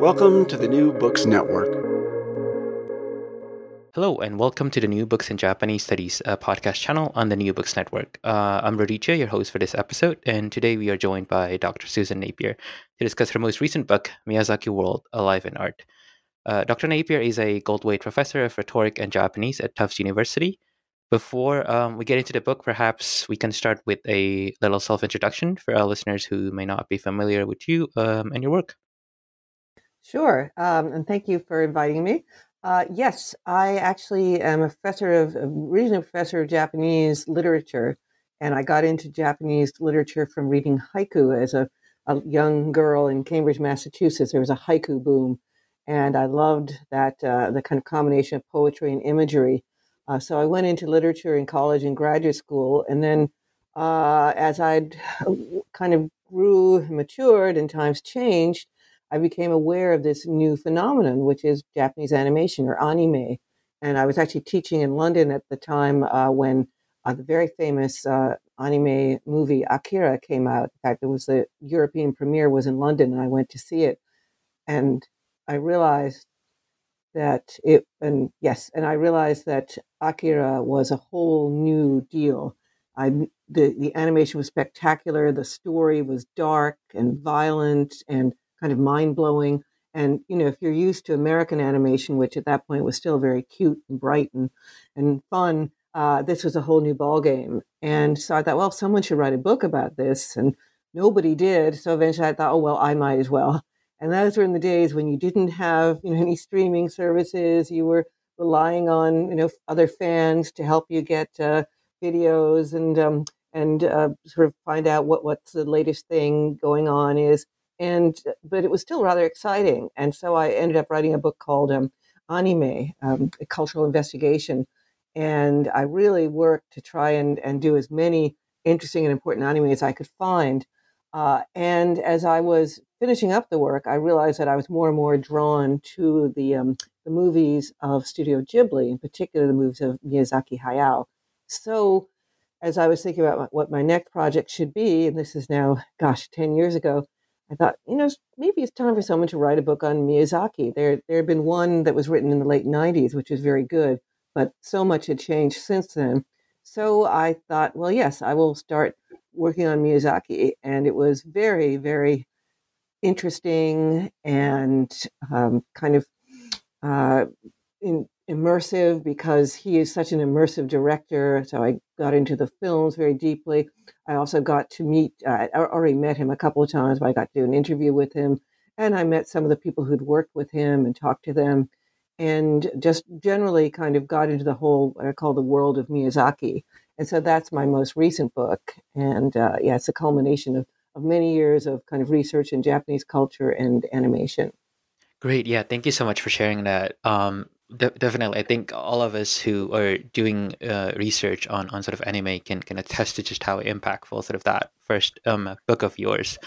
Welcome to the New Books Network. Hello, and welcome to the New Books in Japanese Studies podcast channel on the New Books Network. Uh, I'm Rodicha, your host for this episode, and today we are joined by Dr. Susan Napier to discuss her most recent book, Miyazaki World A Life in Art. Uh, Dr. Napier is a Goldthwaite professor of rhetoric and Japanese at Tufts University. Before um, we get into the book, perhaps we can start with a little self introduction for our listeners who may not be familiar with you um, and your work. Sure, um, and thank you for inviting me. Uh, yes, I actually am a professor of, a regional professor of Japanese literature, and I got into Japanese literature from reading haiku as a, a young girl in Cambridge, Massachusetts. There was a haiku boom, and I loved that uh, the kind of combination of poetry and imagery. Uh, so I went into literature in college and graduate school, and then uh, as I kind of grew, and matured, and times changed. I became aware of this new phenomenon, which is Japanese animation or anime. And I was actually teaching in London at the time uh, when uh, the very famous uh, anime movie Akira came out. In fact, it was the European premiere was in London, and I went to see it. And I realized that it, and yes, and I realized that Akira was a whole new deal. I the the animation was spectacular. The story was dark and violent and kind of mind blowing. And you know, if you're used to American animation, which at that point was still very cute and bright and and fun, uh, this was a whole new ball game. And so I thought, well, someone should write a book about this, and nobody did. So eventually, I thought, oh well, I might as well. And those were in the days when you didn't have you know any streaming services. You were relying on you know other fans to help you get uh, videos and um, and uh, sort of find out what what's the latest thing going on is and but it was still rather exciting. And so I ended up writing a book called um, Anime, um, a cultural investigation, and I really worked to try and and do as many interesting and important anime as I could find. Uh, and as I was finishing up the work, I realized that I was more and more drawn to the um, the movies of Studio Ghibli, in particular the movies of Miyazaki Hayao. So, as I was thinking about what my next project should be, and this is now, gosh, ten years ago, I thought, you know, maybe it's time for someone to write a book on Miyazaki. There, there had been one that was written in the late '90s, which was very good, but so much had changed since then. So I thought, well, yes, I will start working on Miyazaki, and it was very, very interesting and um, kind of uh, in, immersive because he is such an immersive director. So I got into the films very deeply. I also got to meet, uh, I already met him a couple of times, but I got to do an interview with him. And I met some of the people who'd worked with him and talked to them and just generally kind of got into the whole, what I call the world of Miyazaki. And so that's my most recent book. And uh, yeah, it's a culmination of, of many years of kind of research in Japanese culture and animation. Great. Yeah. Thank you so much for sharing that. Um, de- definitely. I think all of us who are doing uh, research on, on sort of anime can, can attest to just how impactful sort of that first um, book of yours.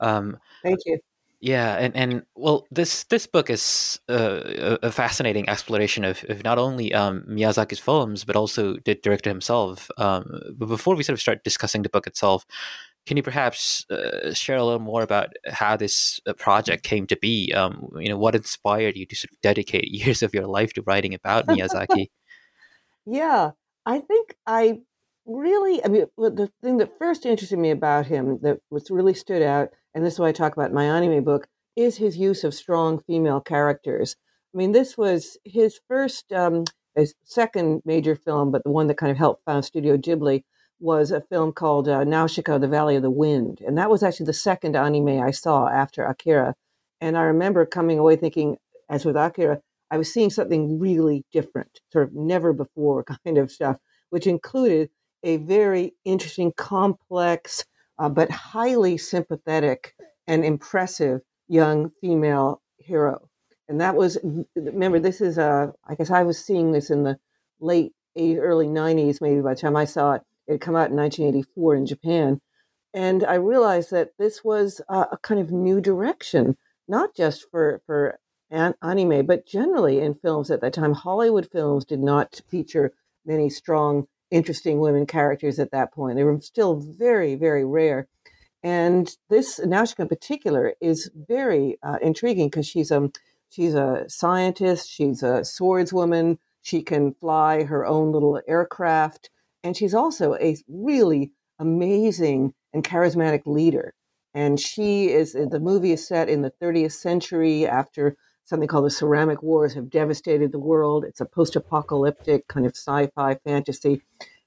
Um, Thank you. yeah, and, and well, this this book is uh, a, fascinating exploration of, of not only um, Miyazaki's films but also the director himself. Um, but before we sort of start discussing the book itself, can you perhaps uh, share a little more about how this uh, project came to be? Um, you know, what inspired you to sort of dedicate years of your life to writing about Miyazaki? Yeah, I think I really, I mean, the thing that first interested me about him that was really stood out, and this is why I talk about my anime book, is his use of strong female characters. I mean, this was his first, um, his second major film, but the one that kind of helped found Studio Ghibli was a film called uh, Nausicaa, The Valley of the Wind. And that was actually the second anime I saw after Akira. And I remember coming away thinking, as with Akira, I was seeing something really different, sort of never before kind of stuff, which included a very interesting, complex, uh, but highly sympathetic and impressive young female hero. And that was, remember, this is, uh, I guess I was seeing this in the late, early 90s, maybe by the time I saw it. It had come out in 1984 in Japan. And I realized that this was a, a kind of new direction, not just for, for an, anime, but generally in films at that time. Hollywood films did not feature many strong, interesting women characters at that point. They were still very, very rare. And this Nausicaa in particular is very uh, intriguing because she's a she's a scientist, she's a swordswoman, she can fly her own little aircraft, and she's also a really amazing and charismatic leader. And she is uh, the movie is set in the 30th century after something called the Ceramic Wars have devastated the world. It's a post-apocalyptic kind of sci-fi fantasy,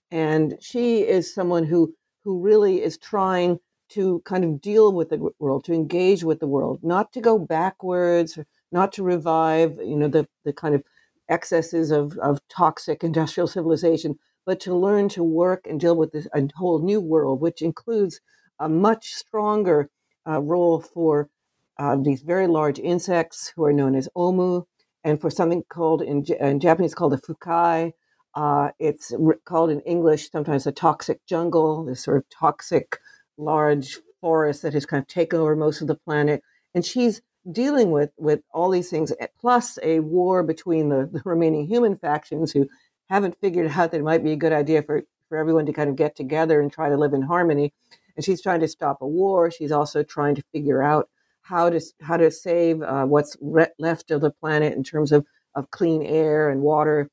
and she is someone who who really is trying to kind of deal with the world, to engage with the world, not to go backwards, not to revive, you know, the, the kind of excesses of, of toxic industrial civilization, but to learn to work and deal with this a whole new world, which includes a much stronger uh, role for uh, these very large insects who are known as Ohmu, and for something called in, in Japanese called a fukai. Uh, it's re- called in English sometimes a toxic jungle, this sort of toxic large forest that has kind of taken over most of the planet. And she's dealing with, with all these things, eh, plus a war between the, the remaining human factions who haven't figured out that it might be a good idea for, for everyone to kind of get together and try to live in harmony. And she's trying to stop a war. She's also trying to figure out how to how to save uh, what's re- left of the planet in terms of, of clean air and water.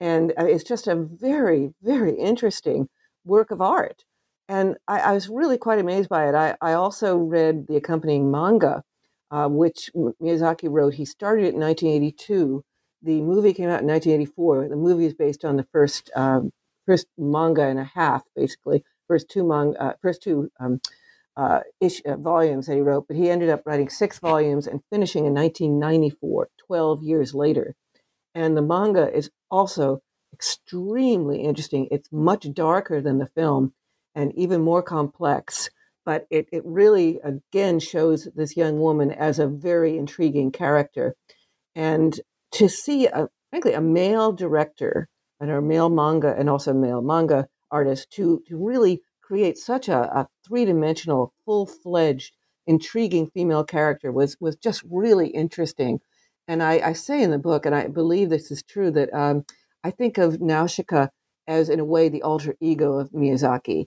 And uh, it's just a very, very interesting work of art and I, I, was really quite amazed by it. I, I also read the accompanying manga, uh, which Miyazaki wrote. He started it in 1982. The movie came out in 1984. The movie is based on the first um, first manga and a half, basically first two manga, uh, first two um, uh, ish, uh, volumes that he wrote. But he ended up writing six volumes and finishing in 1994, 12 years later. And the manga is also extremely interesting. It's much darker than the film and even more complex. But it, it really, again, shows this young woman as a very intriguing character. And to see, a, frankly, a male director and a male manga and also male manga artist to, to really create such a, a three dimensional, full fledged, intriguing female character was, was just really interesting. And I, I, say in the book, and I believe this is true, that um, I think of Nausicaa as, in a way, the alter ego of Miyazaki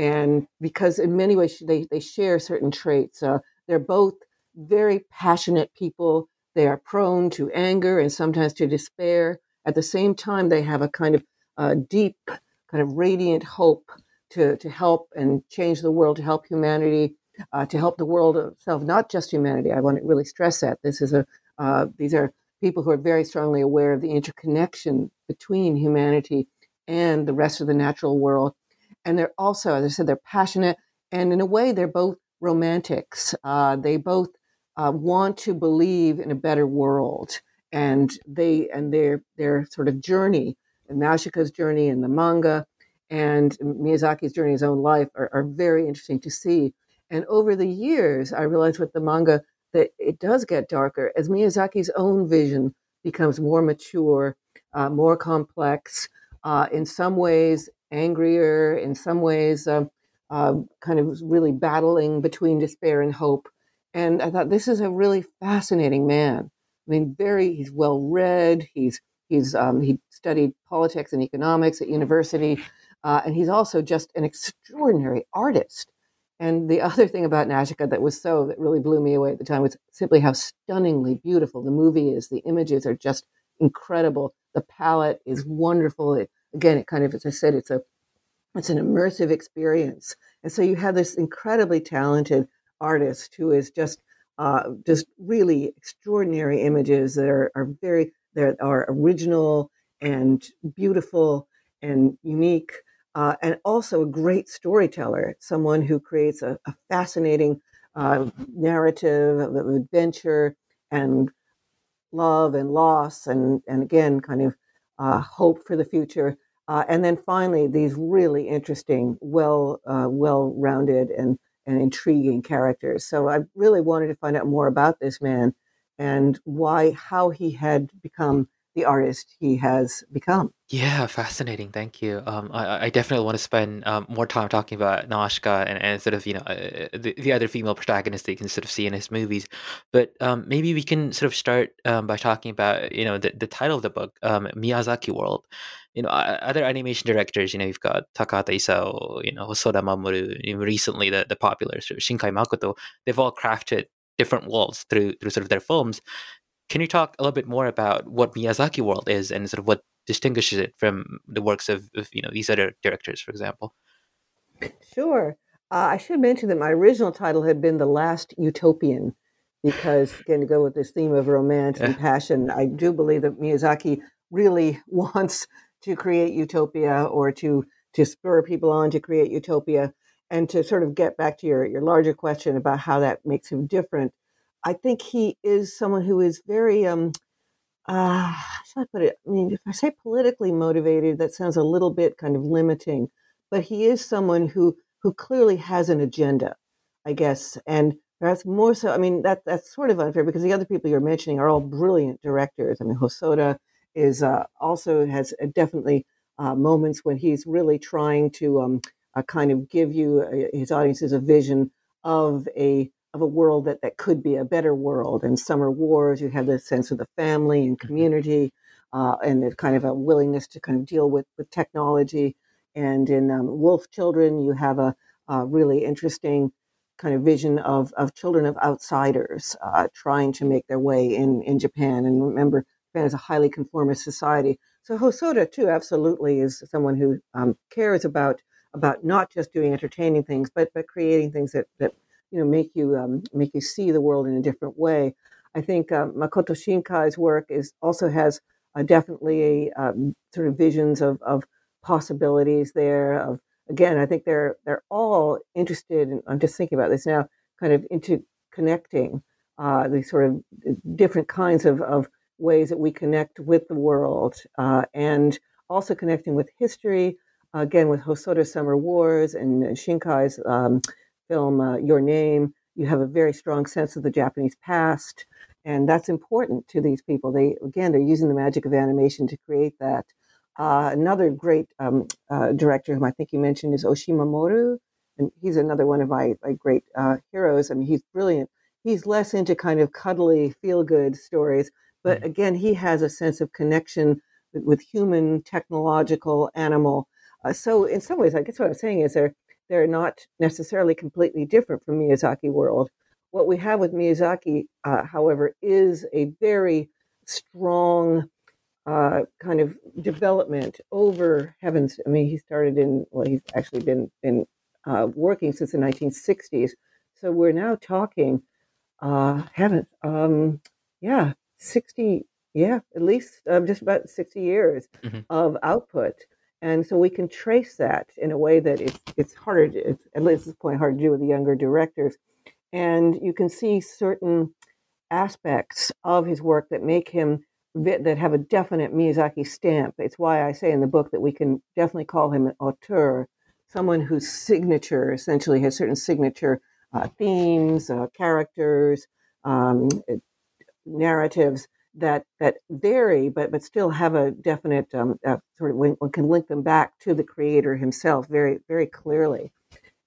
and because in many ways they, they share certain traits. Uh, they're both very passionate people. They are prone to anger and sometimes to despair. At the same time, they have a kind of uh, deep, kind of radiant hope to, to help and change the world, to help humanity, uh, to help the world itself, not just humanity. I want to really stress that this is a uh, these are people who are very strongly aware of the interconnection between humanity and the rest of the natural world and they're also, as I said, they're passionate, and in a way, they're both romantics. Uh, they both uh, want to believe in a better world, and they and their their sort of journey, and Nausicaa's journey in the manga, and Miyazaki's journey in his own life are, are very interesting to see. And over the years, I realized with the manga that it does get darker as Miyazaki's own vision becomes more mature, uh, more complex. Uh, in some ways, angrier, in some ways, uh, kind of really battling between despair and hope. And I thought this is a really fascinating man. I mean, very he's well read. He's he's um, he studied politics and economics at university, uh, and he's also just an extraordinary artist. And the other thing about Nausicaa that was so that really blew me away at the time was simply how stunningly beautiful the movie is. The images are just incredible. The palette is wonderful. It again, it kind of, as I said, it's a it's an immersive experience. And so you have this incredibly talented artist who is just uh, just really extraordinary images that are, are very that are original and beautiful and unique, uh, and also a great storyteller, someone who creates a, a fascinating uh, narrative of adventure and love and loss, and and again, kind of uh, hope for the future. Uh, and then finally, these really interesting, well, uh, well-rounded and, and intriguing characters. So I really wanted to find out more about this man, and why how he had become the artist he has become. Yeah, fascinating. Thank you. Um, I, I definitely want to spend um, more time talking about Nausicaa and, and sort of you know uh, the, the other female protagonists that you can sort of see in his movies. But um, maybe we can sort of start um, by talking about you know the, the title of the book, um, Miyazaki World. You know, other animation directors. You know, you've got Takahata Isao, you know, Hosoda Mamoru. Recently, the the popular sort of Shinkai Makoto. They've all crafted different worlds through through sort of their films. Can you talk a little bit more about what Miyazaki World is and sort of what distinguishes it from the works of, of you know these other directors, for example? Sure. Uh, I should mention that my original title had been The Last Utopian, because again, to go with this theme of romance and passion, I do believe that Miyazaki really wants to create utopia or to to spur people on to create utopia. And to sort of get back to your, your larger question about how that makes him different, I think he is someone who is very, um, uh, how I put it? I mean, if I say politically motivated, that sounds a little bit kind of limiting, but he is someone who who clearly has an agenda, I guess, and that's more so. I mean, that that's sort of unfair because the other people you're mentioning are all brilliant directors. I mean, Hosoda is uh, also has uh, definitely uh, moments when he's really trying to um, uh, kind of give you uh, his audiences a vision of a of a world that, that could be a better world. In Summer Wars, you have the sense of the family and mm-hmm. community, uh, and kind of a willingness to kind of deal with, with technology. And in um, Wolf Children, you have a, a, really interesting kind of vision of, of children of outsiders uh, trying to make their way in, in Japan. And remember, Japan is a highly conformist society. So Hosoda, too, absolutely is someone who um, cares about about not just doing entertaining things, but but creating things that, that you know make you um, make you see the world in a different way. I think uh, Makoto Shinkai's work is also has uh, definitely a um, sort of visions of, of possibilities there. Of again, I think they're they're all interested. In, I'm just thinking about this now, kind of into connecting uh, these sort of uh, different kinds of, of ways that we connect with the world uh, and also connecting with history. again, with Hosoda Summer Wars and Shinkai's um, film uh, Your Name, you have a very strong sense of the Japanese past, and that's important to these people. They again, they're using the magic of animation to create that. Uh, another great um, uh, director, whom I think you mentioned, is Oshii Mamoru, and he's another one of my, my great uh, heroes. I mean, he's brilliant. He's less into kind of cuddly, feel-good stories, but mm-hmm. again, he has a sense of connection with, with human, technological, animal. Uh, so, in some ways, I guess what I'm saying is there they're not necessarily completely different from Miyazaki world. What we have with Miyazaki, uh, however, is a very strong uh, kind of development over heavens. I mean, he started in well, he's actually been been uh, working since the 1960s. So we're now talking uh, heavens, um, yeah, 60, yeah, at least uh, just about 60 years mm-hmm. of output and so we can trace that in a way that it's it's harder to, it's, at least this point hard to do with the younger directors and you can see certain aspects of his work that make him that have a definite Miyazaki stamp. It's why I say in the book that we can definitely call him an auteur, someone whose signature essentially has certain signature uh, themes, uh, characters, um, narratives that that vary, but but still have a definite um, uh, sort of one, can link them back to the creator himself very very clearly,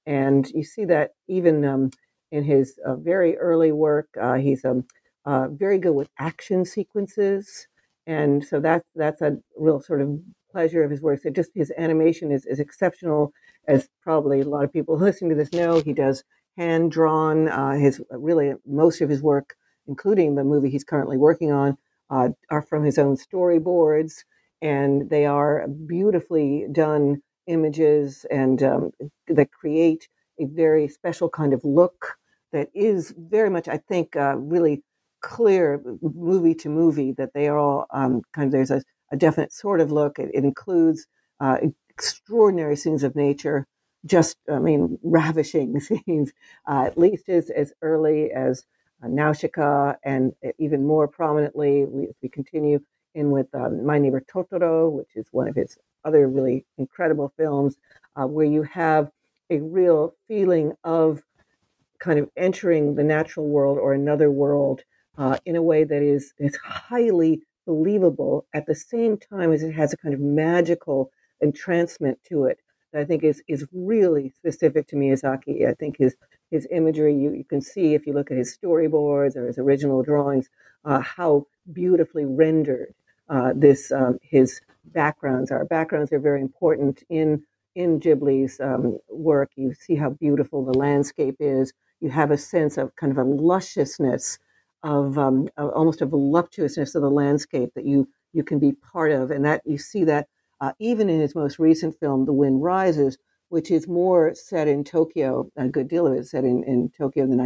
and you see that even um, in his uh, very early work. Uh, he's um, uh, very good with action sequences, and so that's that's a real sort of pleasure of his work. So just his animation is, is exceptional, as probably a lot of people listening to this know. He does hand drawn. Uh, his really most of his work including the movie he's currently working on, uh, are from his own storyboards, and they are beautifully done images and um, that create a very special kind of look that is very much, I think, uh, really clear movie to movie that they are all um, kind of there's a, a, definite sort of look. It, it includes uh, extraordinary scenes of nature, just I mean ravishing scenes, uh, at least as as early as Nausicaa, and even more prominently, we, we continue in with um, My Neighbor Totoro, which is one of his other really incredible films, uh, where you have a real feeling of kind of entering the natural world or another world uh, in a way that is is highly believable at the same time as it has a kind of magical entrancement to it that I think is is really specific to Miyazaki. I think his his imagery you, you can see if you look at his storyboards or his original drawings uh, how beautifully rendered uh, this um, his backgrounds are. Backgrounds are very important in in Ghibli's um, work. You see how beautiful the landscape is. You have a sense of kind of a lusciousness of, um, of almost a voluptuousness of the landscape that you you can be part of, and that you see that uh, even in his most recent film, The Wind Rises, which is more set in Tokyo. A good deal of it is set in, in Tokyo in the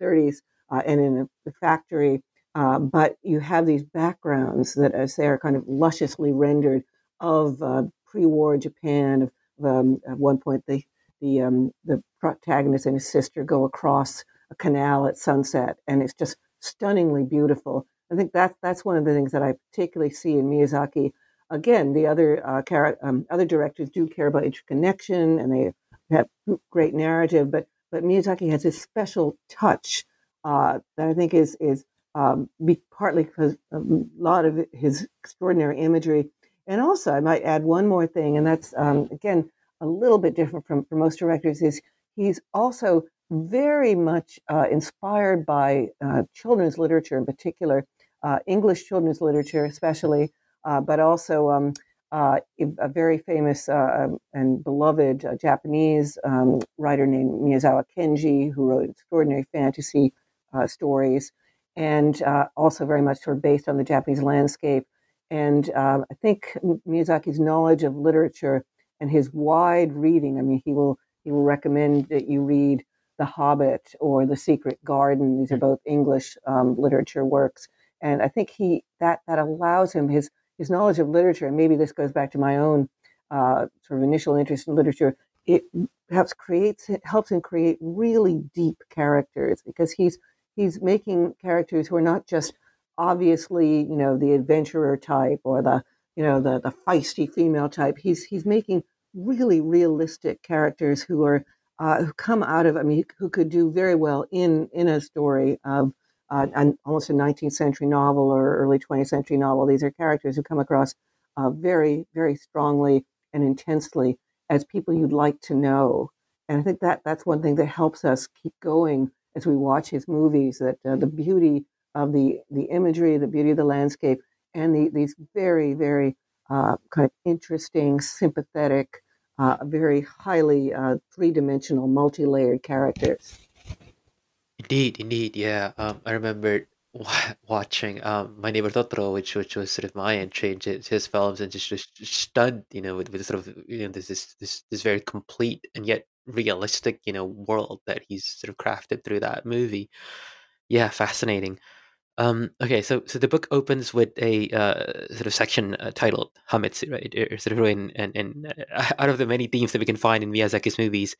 1930s uh, and in a factory uh, but you have these backgrounds that, as they are kind of lusciously rendered of uh, pre-war Japan. Of, um, at one point, the the um, the protagonist and his sister go across a canal at sunset, and it's just stunningly beautiful. I think that's that's one of the things that I particularly see in Miyazaki. Again, the other uh, car- um, other directors do care about interconnection, and they have great narrative, but but Miyazaki has this special touch uh, that I think is is um, partly because a lot of his extraordinary imagery. And also, I might add one more thing, and that's um, again a little bit different from, from most directors. Is he's also very much uh, inspired by uh, children's literature, in particular uh, English children's literature, especially, uh, but also um, uh, a very famous uh, um, and beloved Japanese um, writer named Miyazawa Kenji, who wrote extraordinary fantasy stories and uh, also very much sort of based on the Japanese landscape. And um, I think Miyazaki's knowledge of literature and his wide reading. I mean, he will he will recommend that you read The Hobbit or The Secret Garden. These are both English um, literature works, and I think he that that allows him his his knowledge of literature. And maybe this goes back to my own uh, sort of initial interest in literature. It perhaps creates helps him create really deep characters because he's he's making characters who are not just obviously, you know, the adventurer type or the, you know, the the feisty female type. He's he's making really realistic characters who are uh, who come out of, I mean, who could do very well in in a story of uh, an, almost a 19th century novel or early 20th century novel. These are characters who come across uh, very, very strongly and intensely as people you'd like to know. And I think that that's one thing that helps us keep going as we watch his movies that uh, the beauty of the the imagery, the beauty of the landscape, and the, these very very uh, kind of interesting, sympathetic, uh, very highly uh, three dimensional, multi layered characters. Indeed, indeed, yeah. Um, I remember watching um, My Neighbor Totoro, which which was sort of my entry into his films, and just, just stunned, you know, with, with sort of you know this this this this very complete and yet realistic, you know, world that he's sort of crafted through that movie. Yeah, fascinating. Um, okay, so so the book opens with a uh, sort of section uh, titled Hametsu, right? Or sort of in, and, and uh, out of the many themes that we can find in Miyazaki's movies,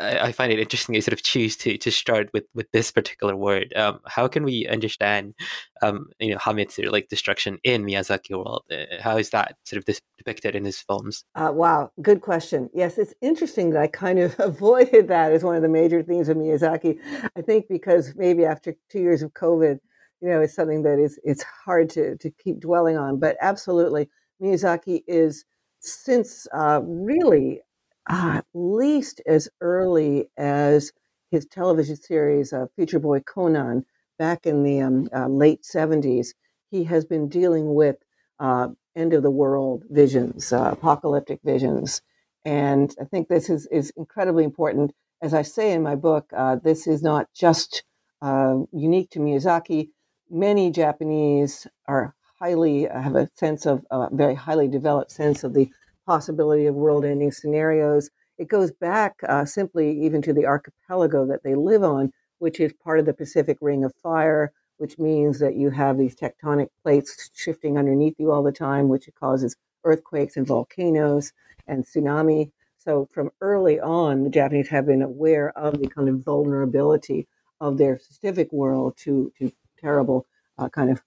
I, I find it interesting to sort of choose to to start with with this particular word. Um, how can we understand, um, you know, Hametsu, like destruction in Miyazaki world? Uh, how is that sort of depicted in his films? Uh, wow, good question. Yes, it's interesting that I kind of avoided that as one of the major themes of Miyazaki. I think because maybe after two years of COVID you know, it's something that is it's hard to to keep dwelling on. But absolutely, Miyazaki is since uh, really uh, at least as early as his television series uh, Future Boy Conan back in the um, uh, late seventies. He has been dealing with uh, end of the world visions, uh, apocalyptic visions, and I think this is is incredibly important. As I say in my book, this is not just unique to Miyazaki many Japanese are highly have a sense of a very highly developed sense of the possibility of world-ending scenarios. It goes back uh, simply even to the archipelago that they live on, which is part of the Pacific Ring of Fire, which means that you have these tectonic plates shifting underneath you all the time, which causes earthquakes and volcanoes and tsunami. So from early on, the Japanese have been aware of the kind of vulnerability of their specific world to, to terrible uh, kind of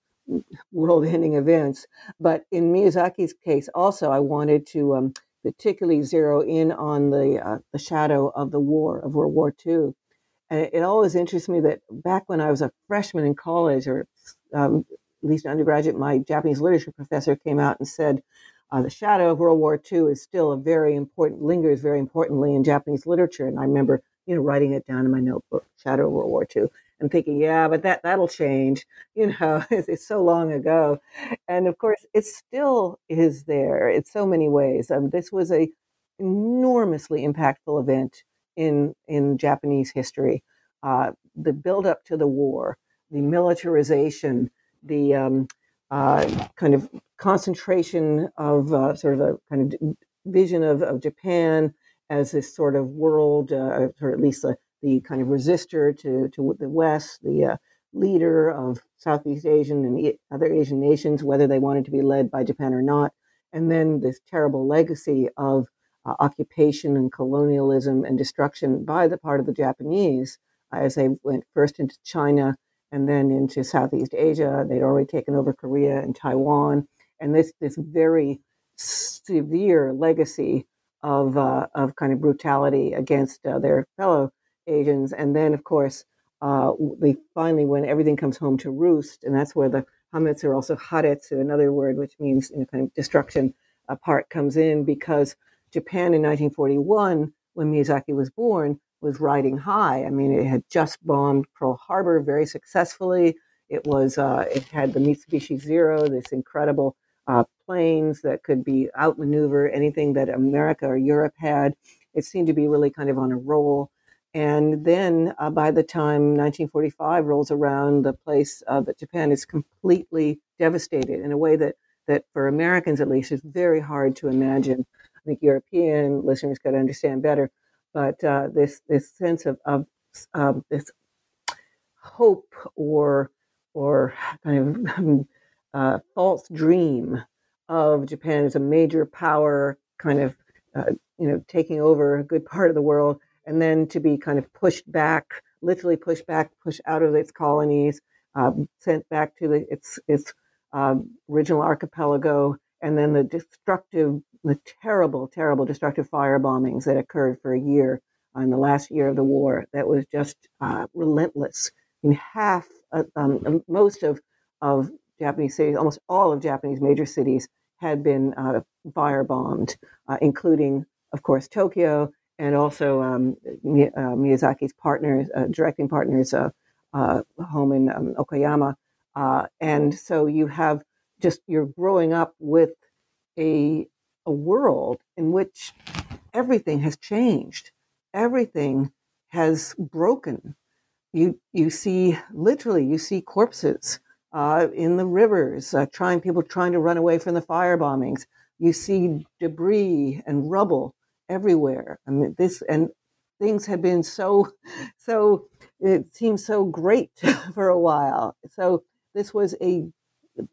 world-ending events. But in Miyazaki's case, also, I wanted to um, particularly zero in on the uh, the shadow of the war of World War II, And it, it always interests me that back when I was a freshman in college, or um, at least an undergraduate, my Japanese literature professor came out and said, uh, the shadow of World War II is still a very important, lingers very importantly in Japanese literature. And I remember, you know, writing it down in my notebook, Shadow of World War II, and thinking, yeah, but that that'll change. You know, it's, it's so long ago, and of course, it still is there in so many ways. Um, this was a enormously impactful event in in Japanese history. Uh, the build up to the war, the militarization, the um, uh, kind of concentration of uh, sort of a kind of vision of, of Japan as this sort of world, uh, or at least the, the kind of resistor to, to the West, the uh, leader of Southeast Asian and other Asian nations, whether they wanted to be led by Japan or not. And then this terrible legacy of uh, occupation and colonialism and destruction by the part of the Japanese as they went first into China and then into Southeast Asia. They'd already taken over Korea and Taiwan, and this this very severe legacy of uh, of kind of brutality against uh, their fellow Asians. And then, of course, uh, they finally, when everything comes home to roost, and that's where the hametsu, are also haretsu, another word which means you know, kind of destruction, uh, part comes in because Japan in 1941, when Miyazaki was born, was riding high. I mean, it had just bombed Pearl Harbor very successfully. It was uh, it had the Mitsubishi Zero, this incredible uh, planes that could be outmaneuver anything that America or Europe had. It seemed to be really kind of on a roll. And then uh, by the time 1945 rolls around, the place uh, that Japan is completely devastated in a way that that for Americans at least is very hard to imagine. I think European listeners got to understand better but uh, this this sense of, of um, this hope or or kind of uh, false dream of Japan as a major power, kind of uh, you know taking over a good part of the world, and then to be kind of pushed back, literally pushed back, pushed out of its colonies, um, sent back to the, its its um, original archipelago, and then the destructive the terrible, terrible destructive fire bombings that occurred for a year in the last year of the war that was just uh, relentless. In half, uh, um, most of, of Japanese cities, almost all of Japanese major cities, had been uh, firebombed, uh, including, of course, Tokyo and also um, uh, Miyazaki's partners, uh, directing partners, home in um, Okayama. and so you have just, you're growing up with a a world in which everything has changed, everything has broken. You you see literally you see corpses uh, in the rivers, uh, trying people trying to run away from the fire bombings. You see debris and rubble everywhere. I mean this and things had been so so it seemed so great for a while. So this was a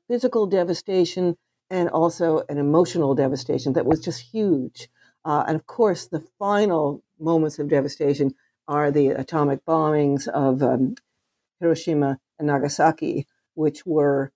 physical devastation and also an emotional devastation that was just huge. Uh, and of course, the final moments of devastation are the atomic bombings of um, Hiroshima and Nagasaki, which were,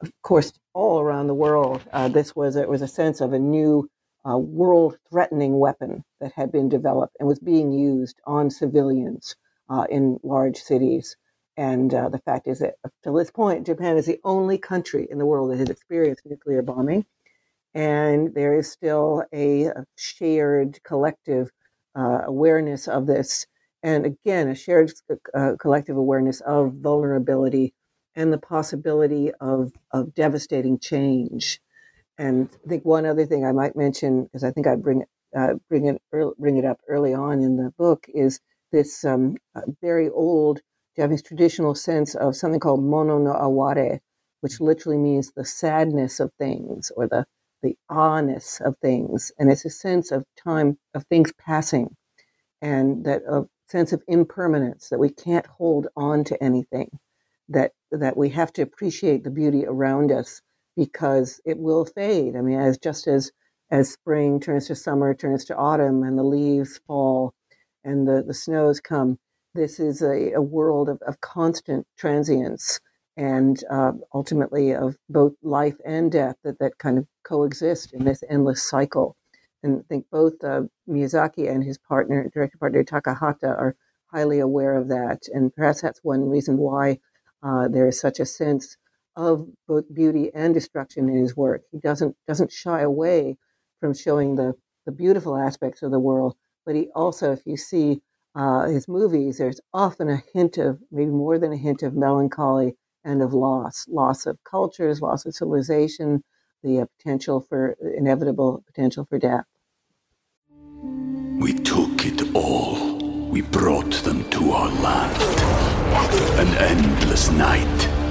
of course, all around the world. Uh, this was it was a sense of a new uh, world-threatening weapon that had been developed and was being used on civilians uh, in large cities. And uh, the fact is that up to this point, Japan is the only country in the world that has experienced nuclear bombing. And there is still a, a shared collective uh, awareness of this. And again, a shared uh, collective awareness of vulnerability and the possibility of, of devastating change. And I think one other thing I might mention, because I think I bring uh, bring it bring it up early on in the book, is this um, very old Japanese traditional sense of something called mono no aware, which literally means the sadness of things or the the awness of things, and it's a sense of time of things passing, and that a sense of impermanence that we can't hold on to anything, that that we have to appreciate the beauty around us because it will fade. I mean, as just as as spring turns to summer, turns to autumn, and the leaves fall, and the the snows come, this is a, a world of, of constant transience and uh, ultimately of both life and death that, that kind of coexist in this endless cycle. And I think both uh, Miyazaki and his partner, director partner Takahata, are highly aware of that, and perhaps that's one reason why uh, there is such a sense of both beauty and destruction in his work. He doesn't doesn't shy away from showing the the beautiful aspects of the world, but he also, if you see uh, his movies, there's often a hint of maybe more than a hint of melancholy and of loss, loss of cultures, loss of civilization, the uh, potential for inevitable potential for death. We took it all. We brought them to our land. An endless night,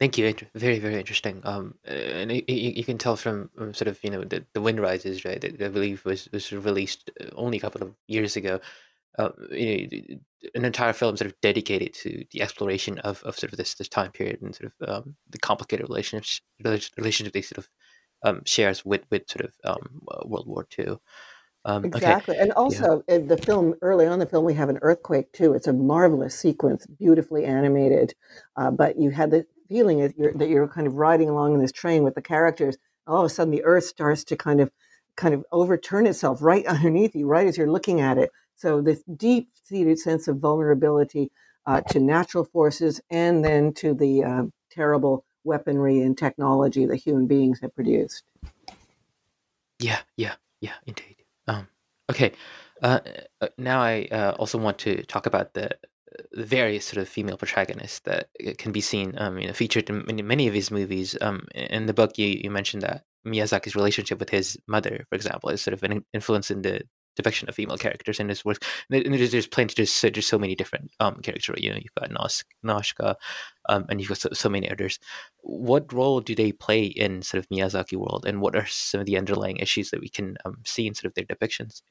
Thank you. Very, very interesting. Um, and you, you can tell from sort of you know the, the Wind Rises, right? That I believe was was released uh, only a couple of years ago. Uh, you know, an entire film sort of dedicated to the exploration of, of sort of this this time period and sort of um, the complicated relationships relationship they sort of um, shares with with sort of um, World War II. Um, exactly, okay. and also yeah. the film early on the film we have an earthquake too. It's a marvelous sequence, beautifully animated, uh, but you had the feeling that you're, that you're kind of riding along in this train with the characters. All of a sudden, the earth starts to kind of kind of overturn itself right underneath you, right as you're looking at it. So this deep-seated sense of vulnerability uh, to natural forces, and then to the uh, terrible weaponry and technology that human beings have produced. Yeah, yeah, yeah, indeed. Um, okay, uh, uh now I uh, also want to talk about the the various sort of female protagonists that can be seen, um, you know, featured in, many of his movies. Um, in the book, you, you mentioned that Miyazaki's relationship with his mother, for example, is sort of an influence in the depiction of female characters in his work. And there's, there's plenty, there's, there's so many different um, characters. You know, you've got Nausicaa, um, and you've got so, so, many others. What role do they play in sort of Miyazaki world, and what are some of the underlying issues that we can um, see in sort of their depictions?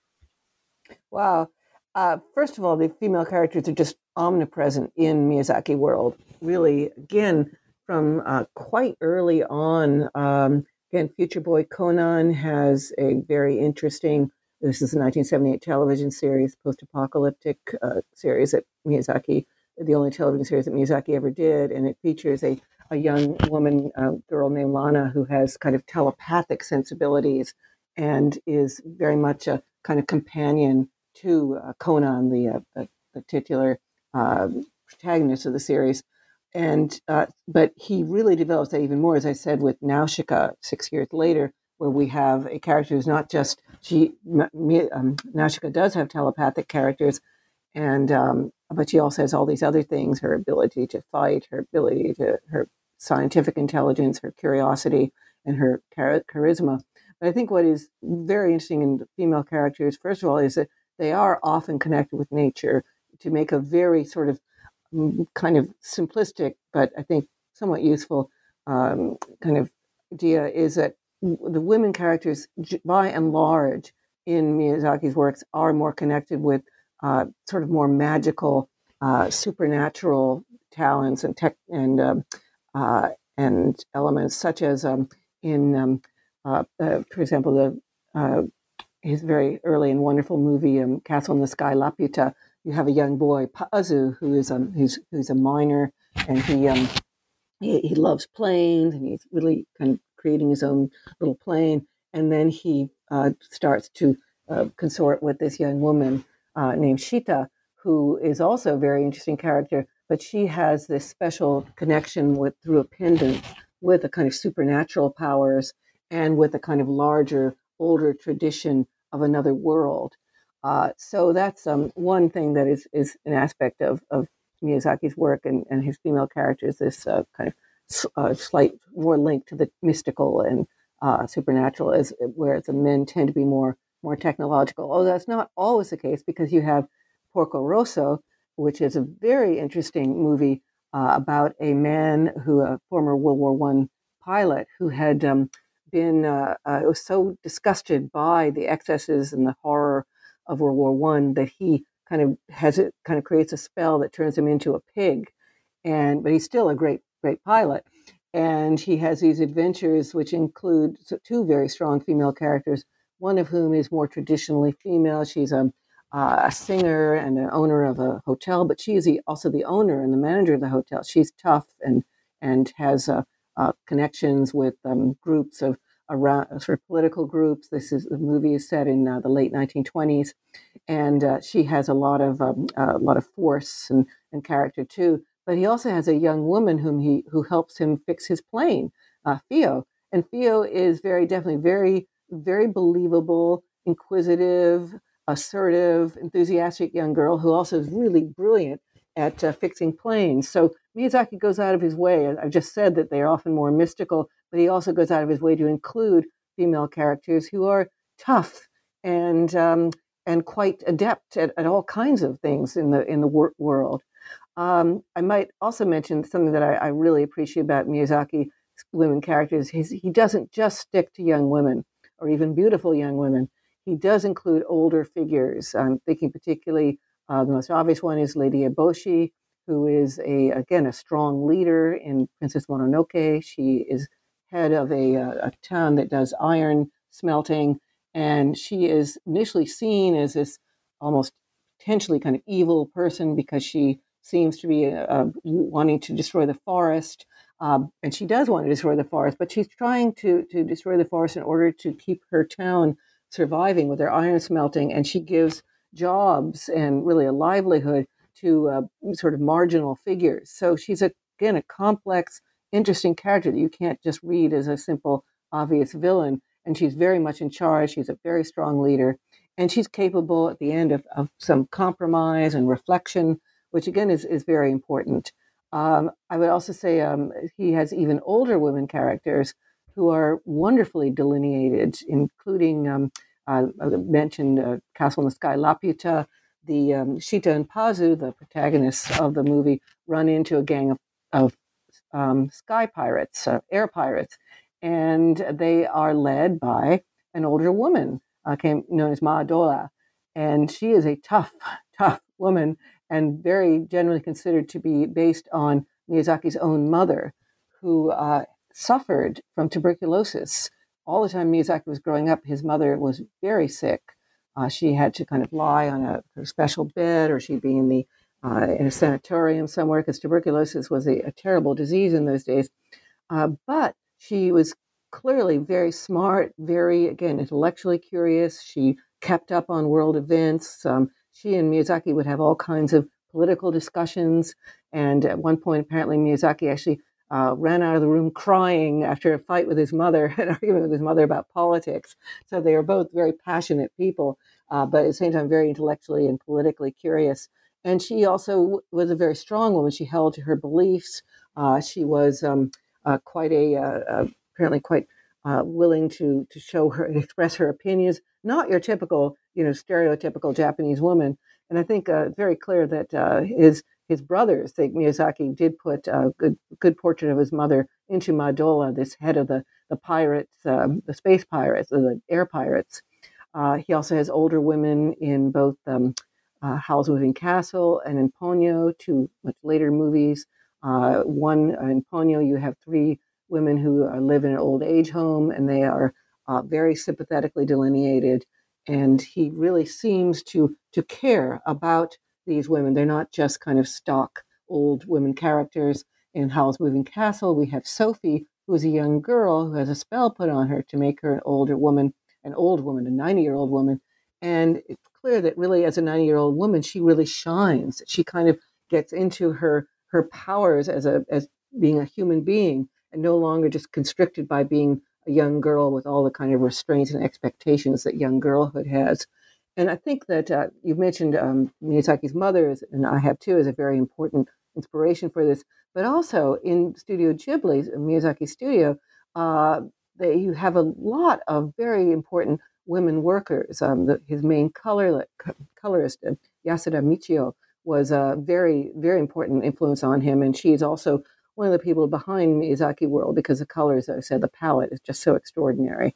Wow. Uh, first of all, the female characters are just omnipresent in Miyazaki world. Really, again, from uh, quite early on. Um, again, Future Boy Conan has a very interesting. This is a 1978 television series, post-apocalyptic uh, series that Miyazaki, the only television series that Miyazaki ever did, and it features a a young woman, a girl named Lana, who has kind of telepathic sensibilities and is very much a kind of companion to uh, Conan, the, uh, the titular uh, protagonist of the series. And uh, but he really develops that even more, as I said, with Nausicaa six years later, where we have a character who's not just she. Um, does have telepathic characters, and um, but she also has all these other things: her ability to fight, her ability to her scientific intelligence, her curiosity, and her char- charisma. But I think what is very interesting in female characters, first of all, is that they are often connected with nature to make a very sort of mm, kind of simplistic, but I think somewhat useful um, kind of idea is that the women characters, by and large, in Miyazaki's works, are more connected with uh, sort of more magical, uh, supernatural talents and tech and um, uh, and elements, such as um, in, um, uh, uh, for example, the uh, his very early and wonderful movie um, Castle in the Sky, Laputa, you have a young boy Pazu who is um who's who's a miner and he um he, he loves planes and he's really kind of creating his own little plane. And then he uh, starts to uh, consort with this young woman uh, named Sheeta who is also a very interesting character but she has this special connection with through a pendant with a kind of supernatural powers and with a kind of larger older tradition of another world uh, so that's um, one thing that is, is an aspect of, of Miyazaki's work and, and his female characters, this uh, kind of uh, slight more link to the mystical and uh, supernatural, as whereas the men tend to be more more technological. Although that's not always the case because you have Porco Rosso, which is a very interesting movie uh, about a man who, a former World War One pilot, who had um, been uh, was so disgusted by the excesses and the horror of World War One that he kind of has it kind of creates a spell that turns him into a pig, and but he's still a great great pilot. and he has these adventures which include two very strong female characters, one of whom is more traditionally female. She's a, uh, a singer and an owner of a hotel, but she is the, also the owner and the manager of the hotel. She's tough and and has uh, uh, connections with um, groups of around sort of political groups. This is the movie is set in uh, the late 1920s, and uh, she has a lot of um, a lot of force and, and character too. But he also has a young woman whom he who helps him fix his plane, uh, Fio, and Fio is very definitely very very believable, inquisitive, assertive, enthusiastic young girl who also is really brilliant at uh, fixing planes. So Miyazaki goes out of his way. I've just said that they're often more mystical, but he also goes out of his way to include female characters who are tough and um, and quite adept at, at, all kinds of things in the in the wor- world. Um, I might also mention something that I, I really appreciate about Miyazaki's women characters. He's, he doesn't just stick to young women or even beautiful young women. He does include older figures. I'm thinking particularly uh, the most obvious one is Lady Eboshi, who is a again a strong leader in Princess Mononoke. She is head of a, uh, a town that does iron smelting, and she is initially seen as this almost potentially kind of evil person because she seems to be uh, uh wanting to destroy the forest. Um, and she does want to destroy the forest, but she's trying to, to destroy the forest in order to keep her town surviving with their iron smelting. And she gives jobs and really a livelihood to uh, sort of marginal figures. So she's, a, again, a complex, interesting character that you can't just read as a simple, obvious villain. And she's very much in charge. She's a very strong leader. And she's capable at the end of, of some compromise and reflection, which again is, is very important. Um, I would also say um, he has even older women characters who are wonderfully delineated, including um, uh, mentioned uh, Castle in the Sky, Laputa, the um, Sheeta and Pazu, the protagonists of the movie, run into a gang of, of um, sky pirates, uh, air pirates, and they are led by an older woman, uh, came, known as Maadola, and she is a tough, tough woman and very generally considered to be based on Miyazaki's own mother, who uh, suffered from tuberculosis. All the time Miyazaki was growing up, his mother was very sick. Uh, she had to kind of lie on a, a special bed, or she'd be in the uh, in a sanatorium somewhere because tuberculosis was a, a, terrible disease in those days. Uh, but she was clearly very smart, very again intellectually curious. She kept up on world events. Um, she and Miyazaki would have all kinds of political discussions. And at one point, apparently, Miyazaki actually uh, ran out of the room crying after a fight with his mother, an argument with his mother about politics. So they are both very passionate people, uh, but at the same time, very intellectually and politically curious. And she also was a very strong woman. She held to her beliefs. Uh, she was um, uh, quite a, uh, uh, apparently quite willing to to show her express her opinions. Not your typical you know stereotypical Japanese woman. And I think uh, very clear that uh, his his brothers, think Miyazaki did put a good good portrait of his mother into Madola, this head of the the pirates, um, the space pirates, the air pirates. Uh, he also has older women in both um, uh, Howl's Moving Castle and in Ponyo, two much later movies. Uh, one uh, in Ponyo, you have three women who uh, live in an old age home, and they are uh, very sympathetically delineated and he really seems to to care about these women. They're not just kind of stock old women characters. In Howl's Moving Castle, we have Sophie, who is a young girl who has a spell put on her to make her an older woman, an old woman, a 90 year old woman. And clear that really, as a 90 year old woman, she really shines. She kind of gets into her her powers as a as being a human being and no longer just constricted by being a young girl with all the kind of restraints and expectations that young girlhood has. And I think that uh, you've mentioned um, Miyazaki's mother, and I have too, is a very important inspiration for this. But also in Studio Ghibli, Miyazaki Studio, uh, they, you have a lot of very important women workers. Um, the, his main color, colorist, uh, Yasuda Michiyo, was a very, very important influence on him. And she's also one of the people behind Miyazaki World because the colors, as I said, the palette is just so extraordinary.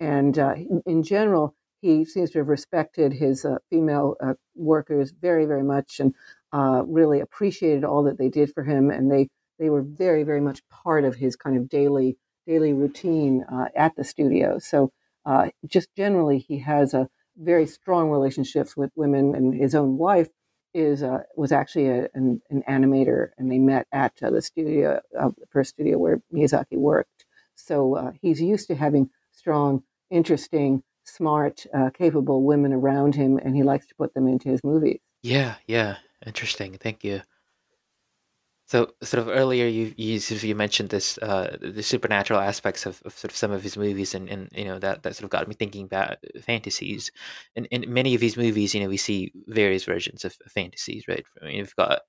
And uh, in general, he seems to have respected his uh, female uh, workers very, very much and uh, really appreciated all that they did for him. And they they were very, very much part of his kind of daily daily routine uh, at the studio. So uh, just generally, he has a very strong relationships with women, and his own wife is uh, was actually a, an, an, animator, and they met at uh, the studio, uh, the first studio where Miyazaki worked. So uh, he's used to having strong, interesting, smart, uh, capable women around him, and he likes to put them into his movies. Yeah, yeah, interesting. Thank you. So, sort of earlier, you you sort of you mentioned this uh, the supernatural aspects of, of sort of some of his movies, and, and you know that that sort of got me thinking about fantasies. And in many of these movies, you know, we see various versions of fantasies, right? I mean, you've got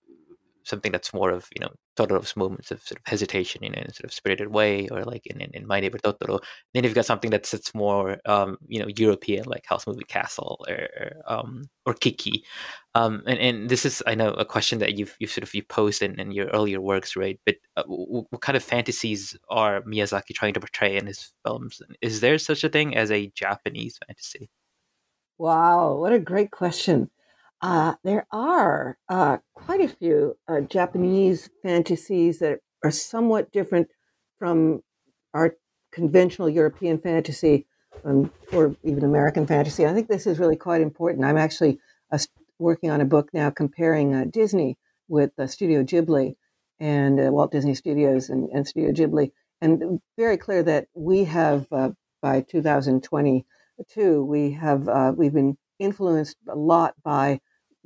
something that's more of you know Totoro's moments of sort of hesitation in a sort of spirited way, or like in, in, in My Neighbor Totoro. Then you've got something that's that's more um, you know European, like Howl's Moving Castle or um, or Kiki. Um, and, and this is I know a question that you've you've sort of you posed in, in your earlier works, right? But uh, what, what kind of fantasies are Miyazaki trying to portray in his films? Is there such a thing as a Japanese fantasy? Wow, what a great question. Uh, there are uh, quite a few uh, Japanese fantasies that are somewhat different from our conventional European fantasy um, or even American fantasy. I think this is really quite important. I'm actually uh, working on a book now comparing uh, Disney with Studio Ghibli and uh, Walt Disney Studios and, and, Studio Ghibli. And very clear that we have, by 2022, we have we've been influenced a lot by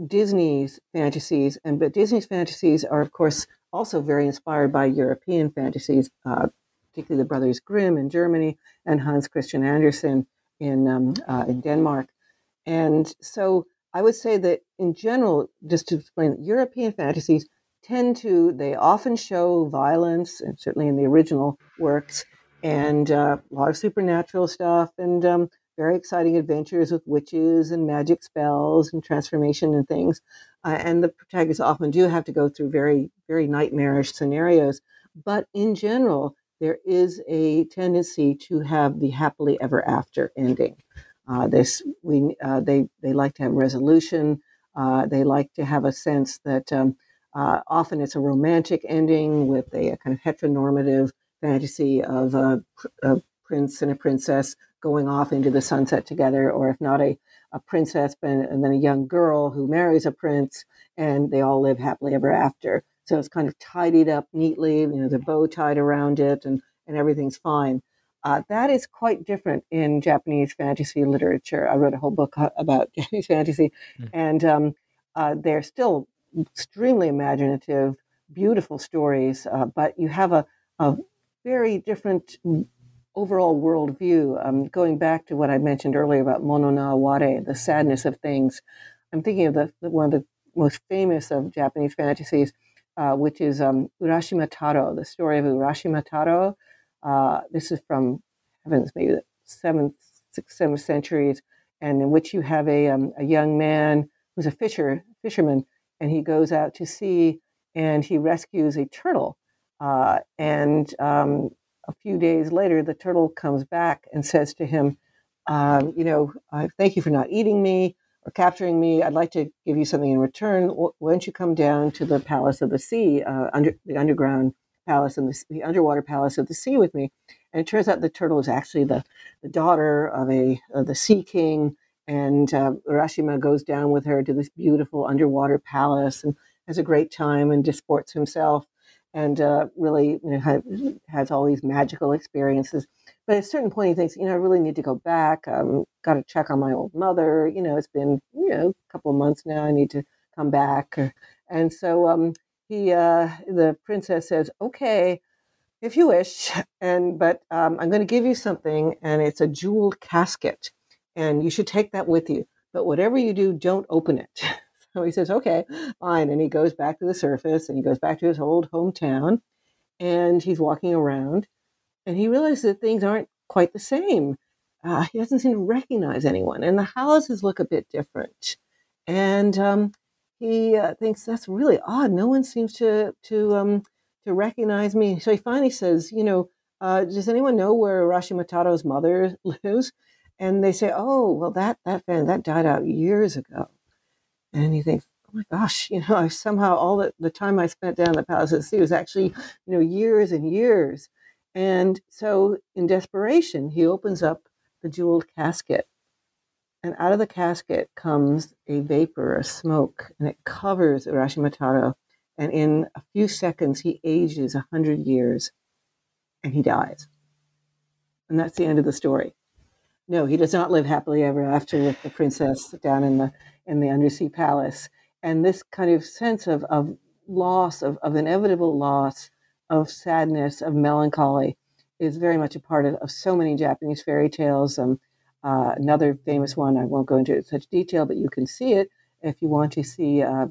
Disney's fantasies, and but Disney's fantasies are, of course, also very inspired by European fantasies, uh, particularly the Brothers Grimm in Germany and Hans Christian Andersen in um, uh, in Denmark. And so, I would say that in general, just to explain, European fantasies tend to they often show violence, and certainly in the original works, and uh, a lot of supernatural stuff, and um, very exciting adventures with witches and magic spells and transformation and things. Uh, and the protagonists often do have to go through very, very nightmarish scenarios. But in general, there is a tendency to have the happily ever after ending. Uh, this we uh, they they like to have resolution. Uh, they like to have a sense that um, uh, often it's a romantic ending with a, a kind of heteronormative fantasy of a, a prince and a princess going off into the sunset together, or if not a, a princess, and then a young girl who marries a prince, and they all live happily ever after. So it's kind of tidied up neatly, you know, the bow tied around it, and, and everything's fine. Uh, that is quite different in Japanese fantasy literature. I wrote a whole book about Japanese fantasy, mm. and um, uh, they're still extremely imaginative, beautiful stories, uh, but you have a, a very different overall worldview, um, going back to what I mentioned earlier about mono no aware, the sadness of things, I'm thinking of the one of the most famous of Japanese fantasies, uh, which is um, Urashima Taro, the story of Urashima Taro. Uh, this is from heavens, maybe the seventh, sixth, seventh centuries, and in which you have a, um, a young man who's a fisher fisherman, and he goes out to sea and he rescues a turtle. Uh, and um, a few days later, the turtle comes back and says to him, um, You know, uh, thank you for not eating me or capturing me. I'd like to give you something in return. Why don't you come down to the Palace of the Sea, uh, under the underground palace and the, the, underwater palace of the sea with me? And it turns out the turtle is actually the, the daughter of a of the sea king. And uh, Urashima goes down with her to this beautiful underwater palace and has a great time and disports himself and uh, really you know, has all these magical experiences. But at a certain point, he thinks, you know, I really need to go back. Um, got to check on my old mother. You know, it's been you know a couple of months now. I need to come back. And so um, he, uh, the princess says, okay, if you wish, and but um, I'm going to give you something, and it's a jeweled casket, and you should take that with you. But whatever you do, don't open it. So he says, okay, fine. And he goes back to the surface and he goes back to his old hometown and he's walking around and he realizes that things aren't quite the same. Uh, he doesn't seem to recognize anyone and the houses look a bit different. And um, he uh, thinks that's really odd. No one seems to, to, um, to recognize me. So he finally says, you know, uh, does anyone know where Urashima mother lives? And they say, oh, well, that, that fan, that died out years ago. And he thinks, oh my gosh, you know, I somehow all the, the time I spent down the Palace of the Sea was actually, you know, years and years. And so in desperation, he opens up the jeweled casket. And out of the casket comes a vapor, a smoke, and it covers Urashimataro. And in a few seconds, he ages a 100 years and he dies. And that's the end of the story. No, he does not live happily ever after with the princess down in the in the undersea palace. And this kind of sense of, of loss, of, of inevitable loss, of sadness, of melancholy, is very much a part of, of so many Japanese fairy tales. Um, uh, another famous one, I won't go into such detail, but you can see it if you want to see uh,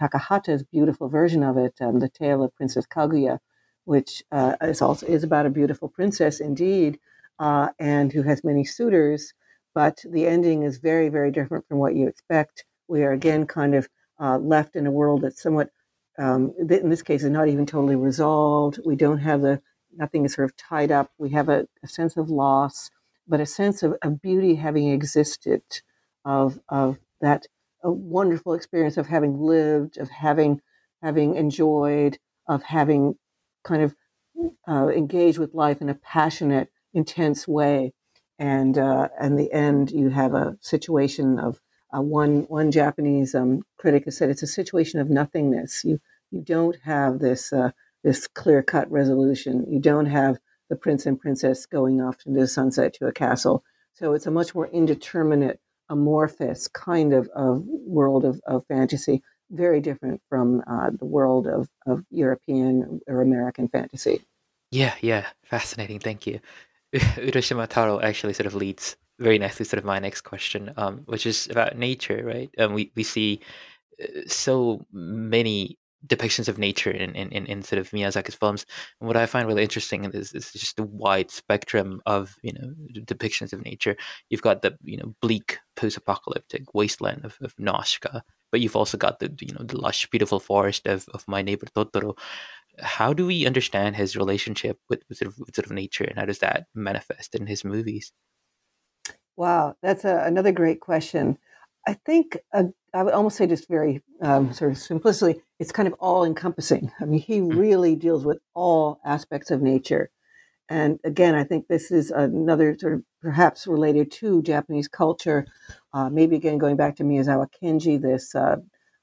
Takahata's beautiful version of it, um, the tale of Princess Kaguya, which uh, is also is about a beautiful princess indeed, uh, and who has many suitors. But the ending is very, very different from what you expect. We are again kind of uh, left in a world that's somewhat, um, in this case, is not even totally resolved. We don't have the nothing is sort of tied up. We have a, a sense of loss, but a sense of, of beauty having existed, of of that a wonderful experience of having lived, of having having enjoyed, of having kind of uh, engaged with life in a passionate, intense way. And uh, and the end, you have a situation of uh, one one Japanese um, critic has said it's a situation of nothingness. You you don't have this uh, this clear cut resolution. You don't have the prince and princess going off into the sunset to a castle. So it's a much more indeterminate, amorphous kind of, of world of, of fantasy, very different from uh, the world of, of European or American fantasy. Yeah, yeah, fascinating. Thank you. Urashima Taro actually sort of leads very nicely sort of my next question, um, which is about nature, right? Um, we we see uh, so many depictions of nature in, in, in, sort of Miyazaki's films. And what I find really interesting is, is just the wide spectrum of you know depictions of nature. You've got the you know bleak post-apocalyptic wasteland of, of Nausicaa, but you've also got the you know the lush, beautiful forest of, of My Neighbor Totoro. How do we understand his relationship with, with, sort of, with sort of nature, and how does that manifest in his movies? Wow, that's a, another great question. I think I would almost say just very um, sort of simplistically, it's kind of all encompassing. I mean, he hmm. really deals with all aspects of nature. And again, I think this is another sort of perhaps related to Japanese culture. Uh, maybe again, going back to Miyazawa Kenji, this, uh,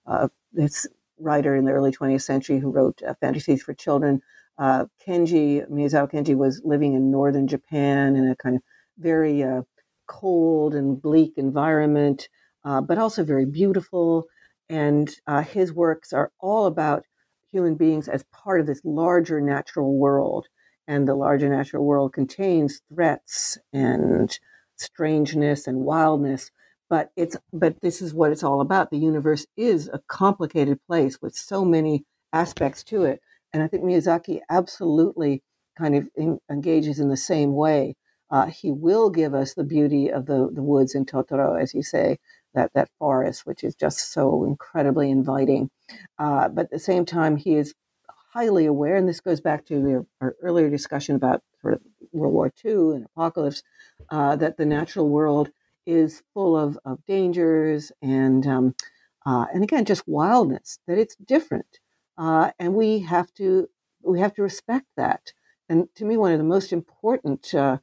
uh, this writer in the early 20th century who wrote uh, fantasies for children. Uh, Kenji, Miyazawa Kenji was living in northern Japan in a kind of very uh, cold and bleak environment uh, but also very beautiful. And uh, his works are all about human beings as part of this larger natural world. And the larger natural world contains threats and strangeness and wildness. But it's but this is what it's all about. The universe is a complicated place with so many aspects to it. And I think Miyazaki absolutely kind of in, engages in the same way. Uh, he will give us the beauty of the, the woods in Totoro, as you say, that that forest, which is just so incredibly inviting. Uh, but at the same time, he is highly aware, and this goes back to our earlier discussion about sort of World War II and apocalypse, uh, that the natural world is full of, of dangers and um, uh, and again just wildness. That it's different, uh, and we have to we have to respect that. And to me, one of the most important uh,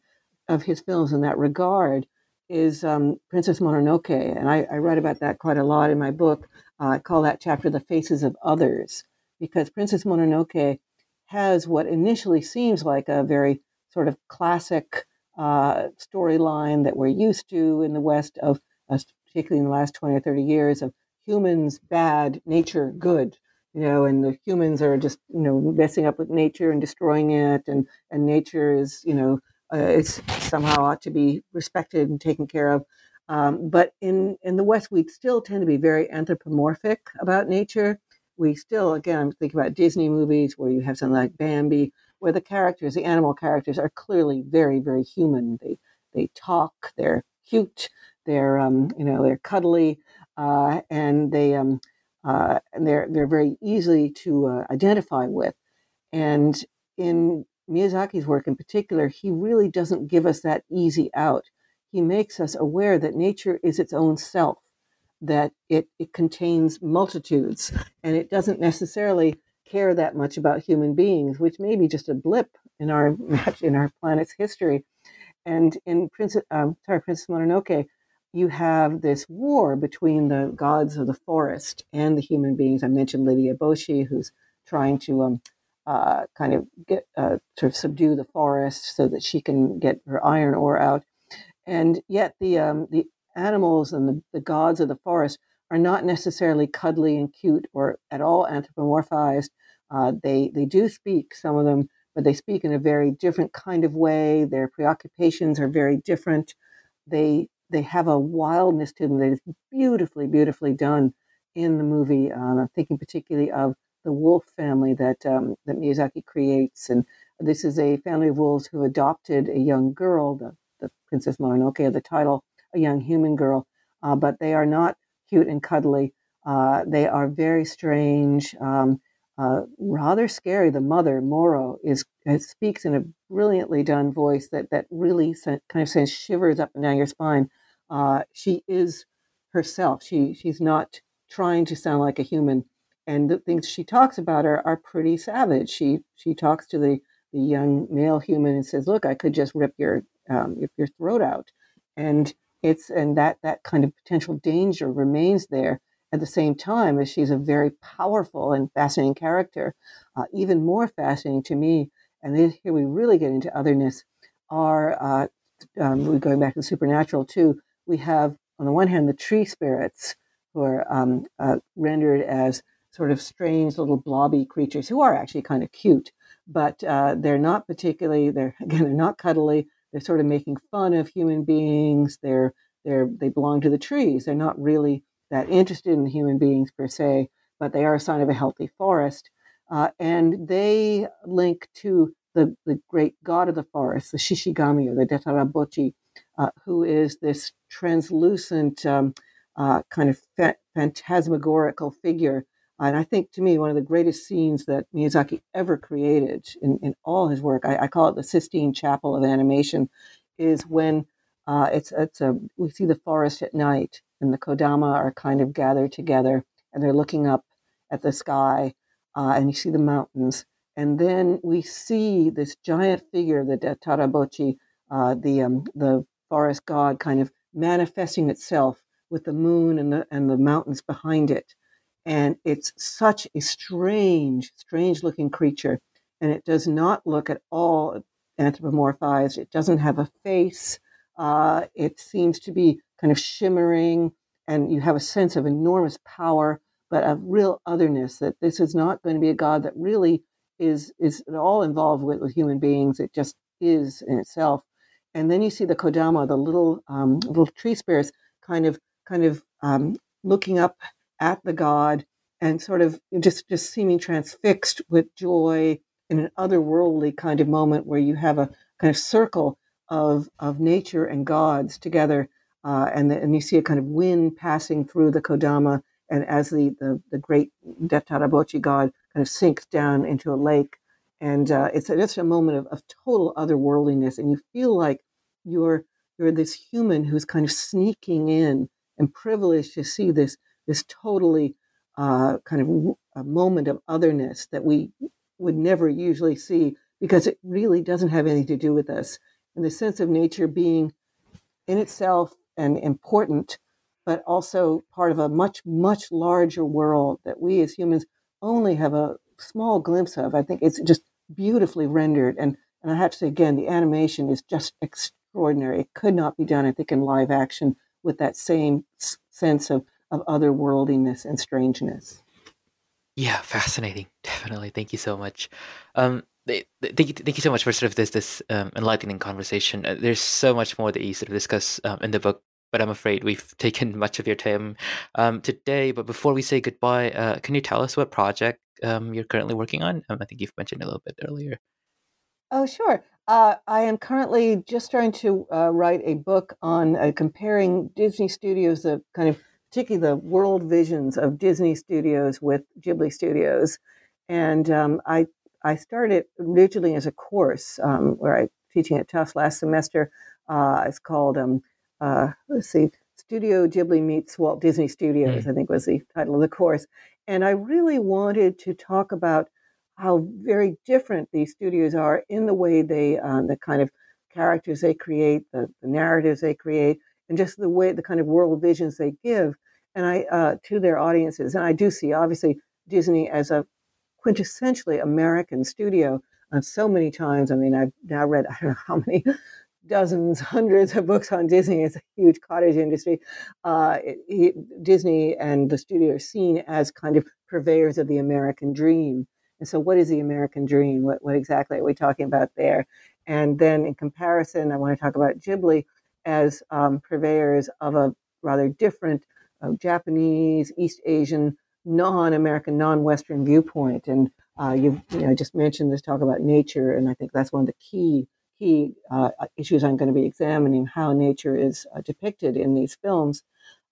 of his films in that regard is um, Princess Mononoke, and I, I, write about that quite a lot in my book. Uh, I call that chapter "The Faces of Others," because Princess Mononoke has what initially seems like a very sort of classic uh, storyline that we're used to in the West, of uh, particularly in the last twenty or thirty years, of humans bad, nature good. You know, and the humans are just you know messing up with nature and destroying it, and and nature is you know uh, it's somehow ought to be respected and taken care of. Um, but in, in the West, we still tend to be very anthropomorphic about nature. We still, again, I'm thinking about Disney movies where you have something like Bambi, where the characters, the animal characters, are clearly very, very human. They they talk, they're cute, they're um, you know they're cuddly, uh, and they um, uh, and they're they're very easy to uh, identify with. And in Miyazaki's work in particular, he really doesn't give us that easy out. He makes us aware that nature is its own self. that it, it contains multitudes and it doesn't necessarily care that much about human beings, which may be just a blip in our in our planet's history. And in Princess, um, sorry, Princess Mononoke, you have this war between the gods of the forest and the human beings. I mentioned Lady Eboshi, who's trying to um, uh, kind of get uh, sort of subdue the forest so that she can get her iron ore out. And yet the um, the animals and the, the gods of the forest are not necessarily cuddly and cute or at all anthropomorphized. Uh, they they do speak, some of them, but they speak in a very different kind of way. Their preoccupations are very different. They they have a wildness to them that is beautifully, beautifully done in the movie. Um, I'm thinking particularly of the wolf family that um, that Miyazaki creates, and this is a family of wolves who adopted a young girl, the, the Princess Mononoke, the title, a young human girl, uh, but they are not cute and cuddly. Uh, they are very strange, um, uh, rather scary. The mother, Moro, is speaks in a brilliantly done voice that that really kind of sends shivers up and down your spine. Uh, she is herself. She she's not trying to sound like a human, and the things she talks about are, are pretty savage. She she talks to the the young male human and says, "Look, I could just rip your um, rip your throat out," and it's and that that kind of potential danger remains there. At the same time as she's a very powerful and fascinating character uh, even more fascinating to me and then here we really get into otherness are uh, um, we're going back to the supernatural too. We have on the one hand the tree spirits who are um, uh, rendered as sort of strange little blobby creatures who are actually kind of cute but uh, they're not particularly they're again they're not cuddly they're sort of making fun of human beings. They're they're they belong to the trees. They're not really that interested in human beings per se, but they are a sign of a healthy forest. Uh, and they link to the, the great god of the forest, the Shishigami or the Deidarabotchi, uh, who is this translucent um, uh, kind of phantasmagorical figure and I think to me, one of the greatest scenes that Miyazaki ever created in, in all his work, I, I call it the Sistine Chapel of animation, is when uh, it's, it's a, we see the forest at night and the Kodama are kind of gathered together and they're looking up at the sky uh, and you see the mountains. And then we see this giant figure, the Tarabochi, uh, the, um, the forest god, kind of manifesting itself with the moon and the, and the mountains behind it and it's such a strange, strange looking creature. And it does not look at all anthropomorphized. It doesn't have a face. Uh, it seems to be kind of shimmering, and you have a sense of enormous power, but of real otherness. That this is not going to be a god that really is is at all involved with, with human beings. It just is in itself. And then you see the Kodama, the little um, little tree spirits, kind of kind of um, looking up at the god and sort of just just seeming transfixed with joy in an otherworldly kind of moment where you have a kind of circle of of nature and gods together uh, and the, and you see a kind of wind passing through the kodama and as the the, the great Deidarabotchi god kind of sinks down into a lake and uh, it's just a moment of, of total otherworldliness and you feel like you're you're this human who's kind of sneaking in and privileged to see this this totally uh, kind of a moment of otherness that we would never usually see because it really doesn't have anything to do with us. And the sense of nature being in itself and important, but also part of a much, much larger world that we as humans only have a small glimpse of. I think it's just beautifully rendered. And, and I have to say again, the animation is just extraordinary. It could not be done, I think, in live action with that same sense of of otherworldliness and strangeness. Yeah, fascinating. Definitely. Thank you so much. Um, thank you, thank you so much for sort of this this um, enlightening conversation. Uh, there's so much more that you sort of discuss um, in the book, but I'm afraid we've taken much of your time um, today. But before we say goodbye, uh, can you tell us what project um, you're currently working on? Um, I think you've mentioned a little bit earlier. Oh, sure. Uh, I am currently just trying to uh, write a book on uh, comparing Disney Studios, the kind of particularly the world visions of Disney Studios with Ghibli Studios. And um, I I started originally as a course um, where I teaching at Tufts last semester. Uh, it's called um, uh, let's see, Studio Ghibli meets Walt Disney Studios, Mm. I think was the title of the course. And I really wanted to talk about how very different these studios are in the way they, uh, the kind of characters they create, the, the narratives they create, and just the way, the kind of world visions they give, and I uh, to their audiences. And I do see, obviously, Disney as a quintessentially American studio so many times. I mean, I've now read I don't know how many dozens, hundreds of books on Disney. It's a huge cottage industry. Uh, it, it, Disney and the studio are seen as kind of purveyors of the American dream. And so, what is the American dream? What, what exactly are we talking about there? And then, in comparison, I want to talk about Ghibli as um, purveyors of a rather different Japanese, East Asian, non-American, non-Western viewpoint. And uh, you know, just mentioned this talk about nature, and I think that's one of the key key uh, issues I'm going to be examining how nature is uh, depicted in these films.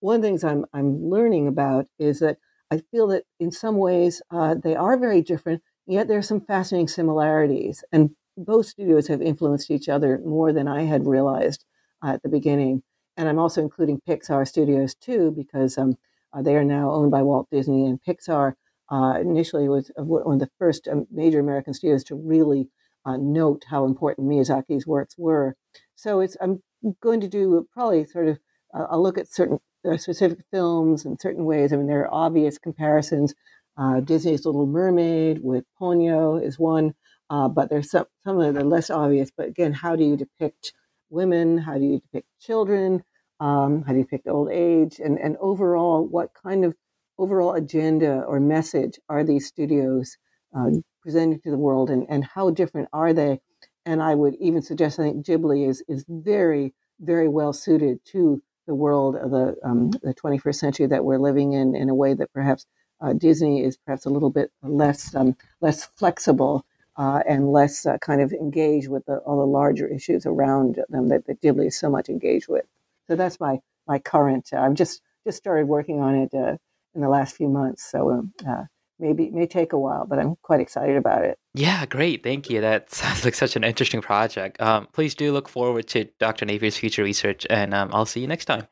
One of the things I'm, I'm learning about is that I feel that in some ways uh, they are very different, yet there are some fascinating similarities. And both studios have influenced each other more than I had realized uh, at the beginning. And I'm also including Pixar Studios too, because um, uh, they are now owned by Walt Disney. And Pixar uh, initially was one of the first um, major American studios to really uh, note how important Miyazaki's works were. So it's I'm going to do probably sort of uh, I'll look at certain uh, specific films in certain ways. I mean, there are obvious comparisons. Uh, Disney's Little Mermaid with Ponyo is one, uh, but there's some some of the less obvious. But again, how do you depict women? How do you depict children? Um, how do you depict old age? And and overall, what kind of overall agenda or message are these studios uh, presenting to the world and, and how different are they? And I would even suggest I think Ghibli is is very, very well suited to the world of the, um, the 21st century that we're living in in a way that perhaps uh, Disney is perhaps a little bit less um, less flexible uh, and less uh, kind of engaged with the, all the larger issues around them that, that Ghibli is so much engaged with. So that's my my current. Uh, I've just just started working on it uh, in the last few months. So um, uh, maybe it may take a while, but I'm quite excited about it. Yeah, great. Thank you. That sounds like such an interesting project. Um, please do look forward to Dr. Napier's future research, and um, I'll see you next time.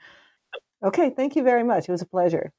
Okay, thank you very much. It was a pleasure.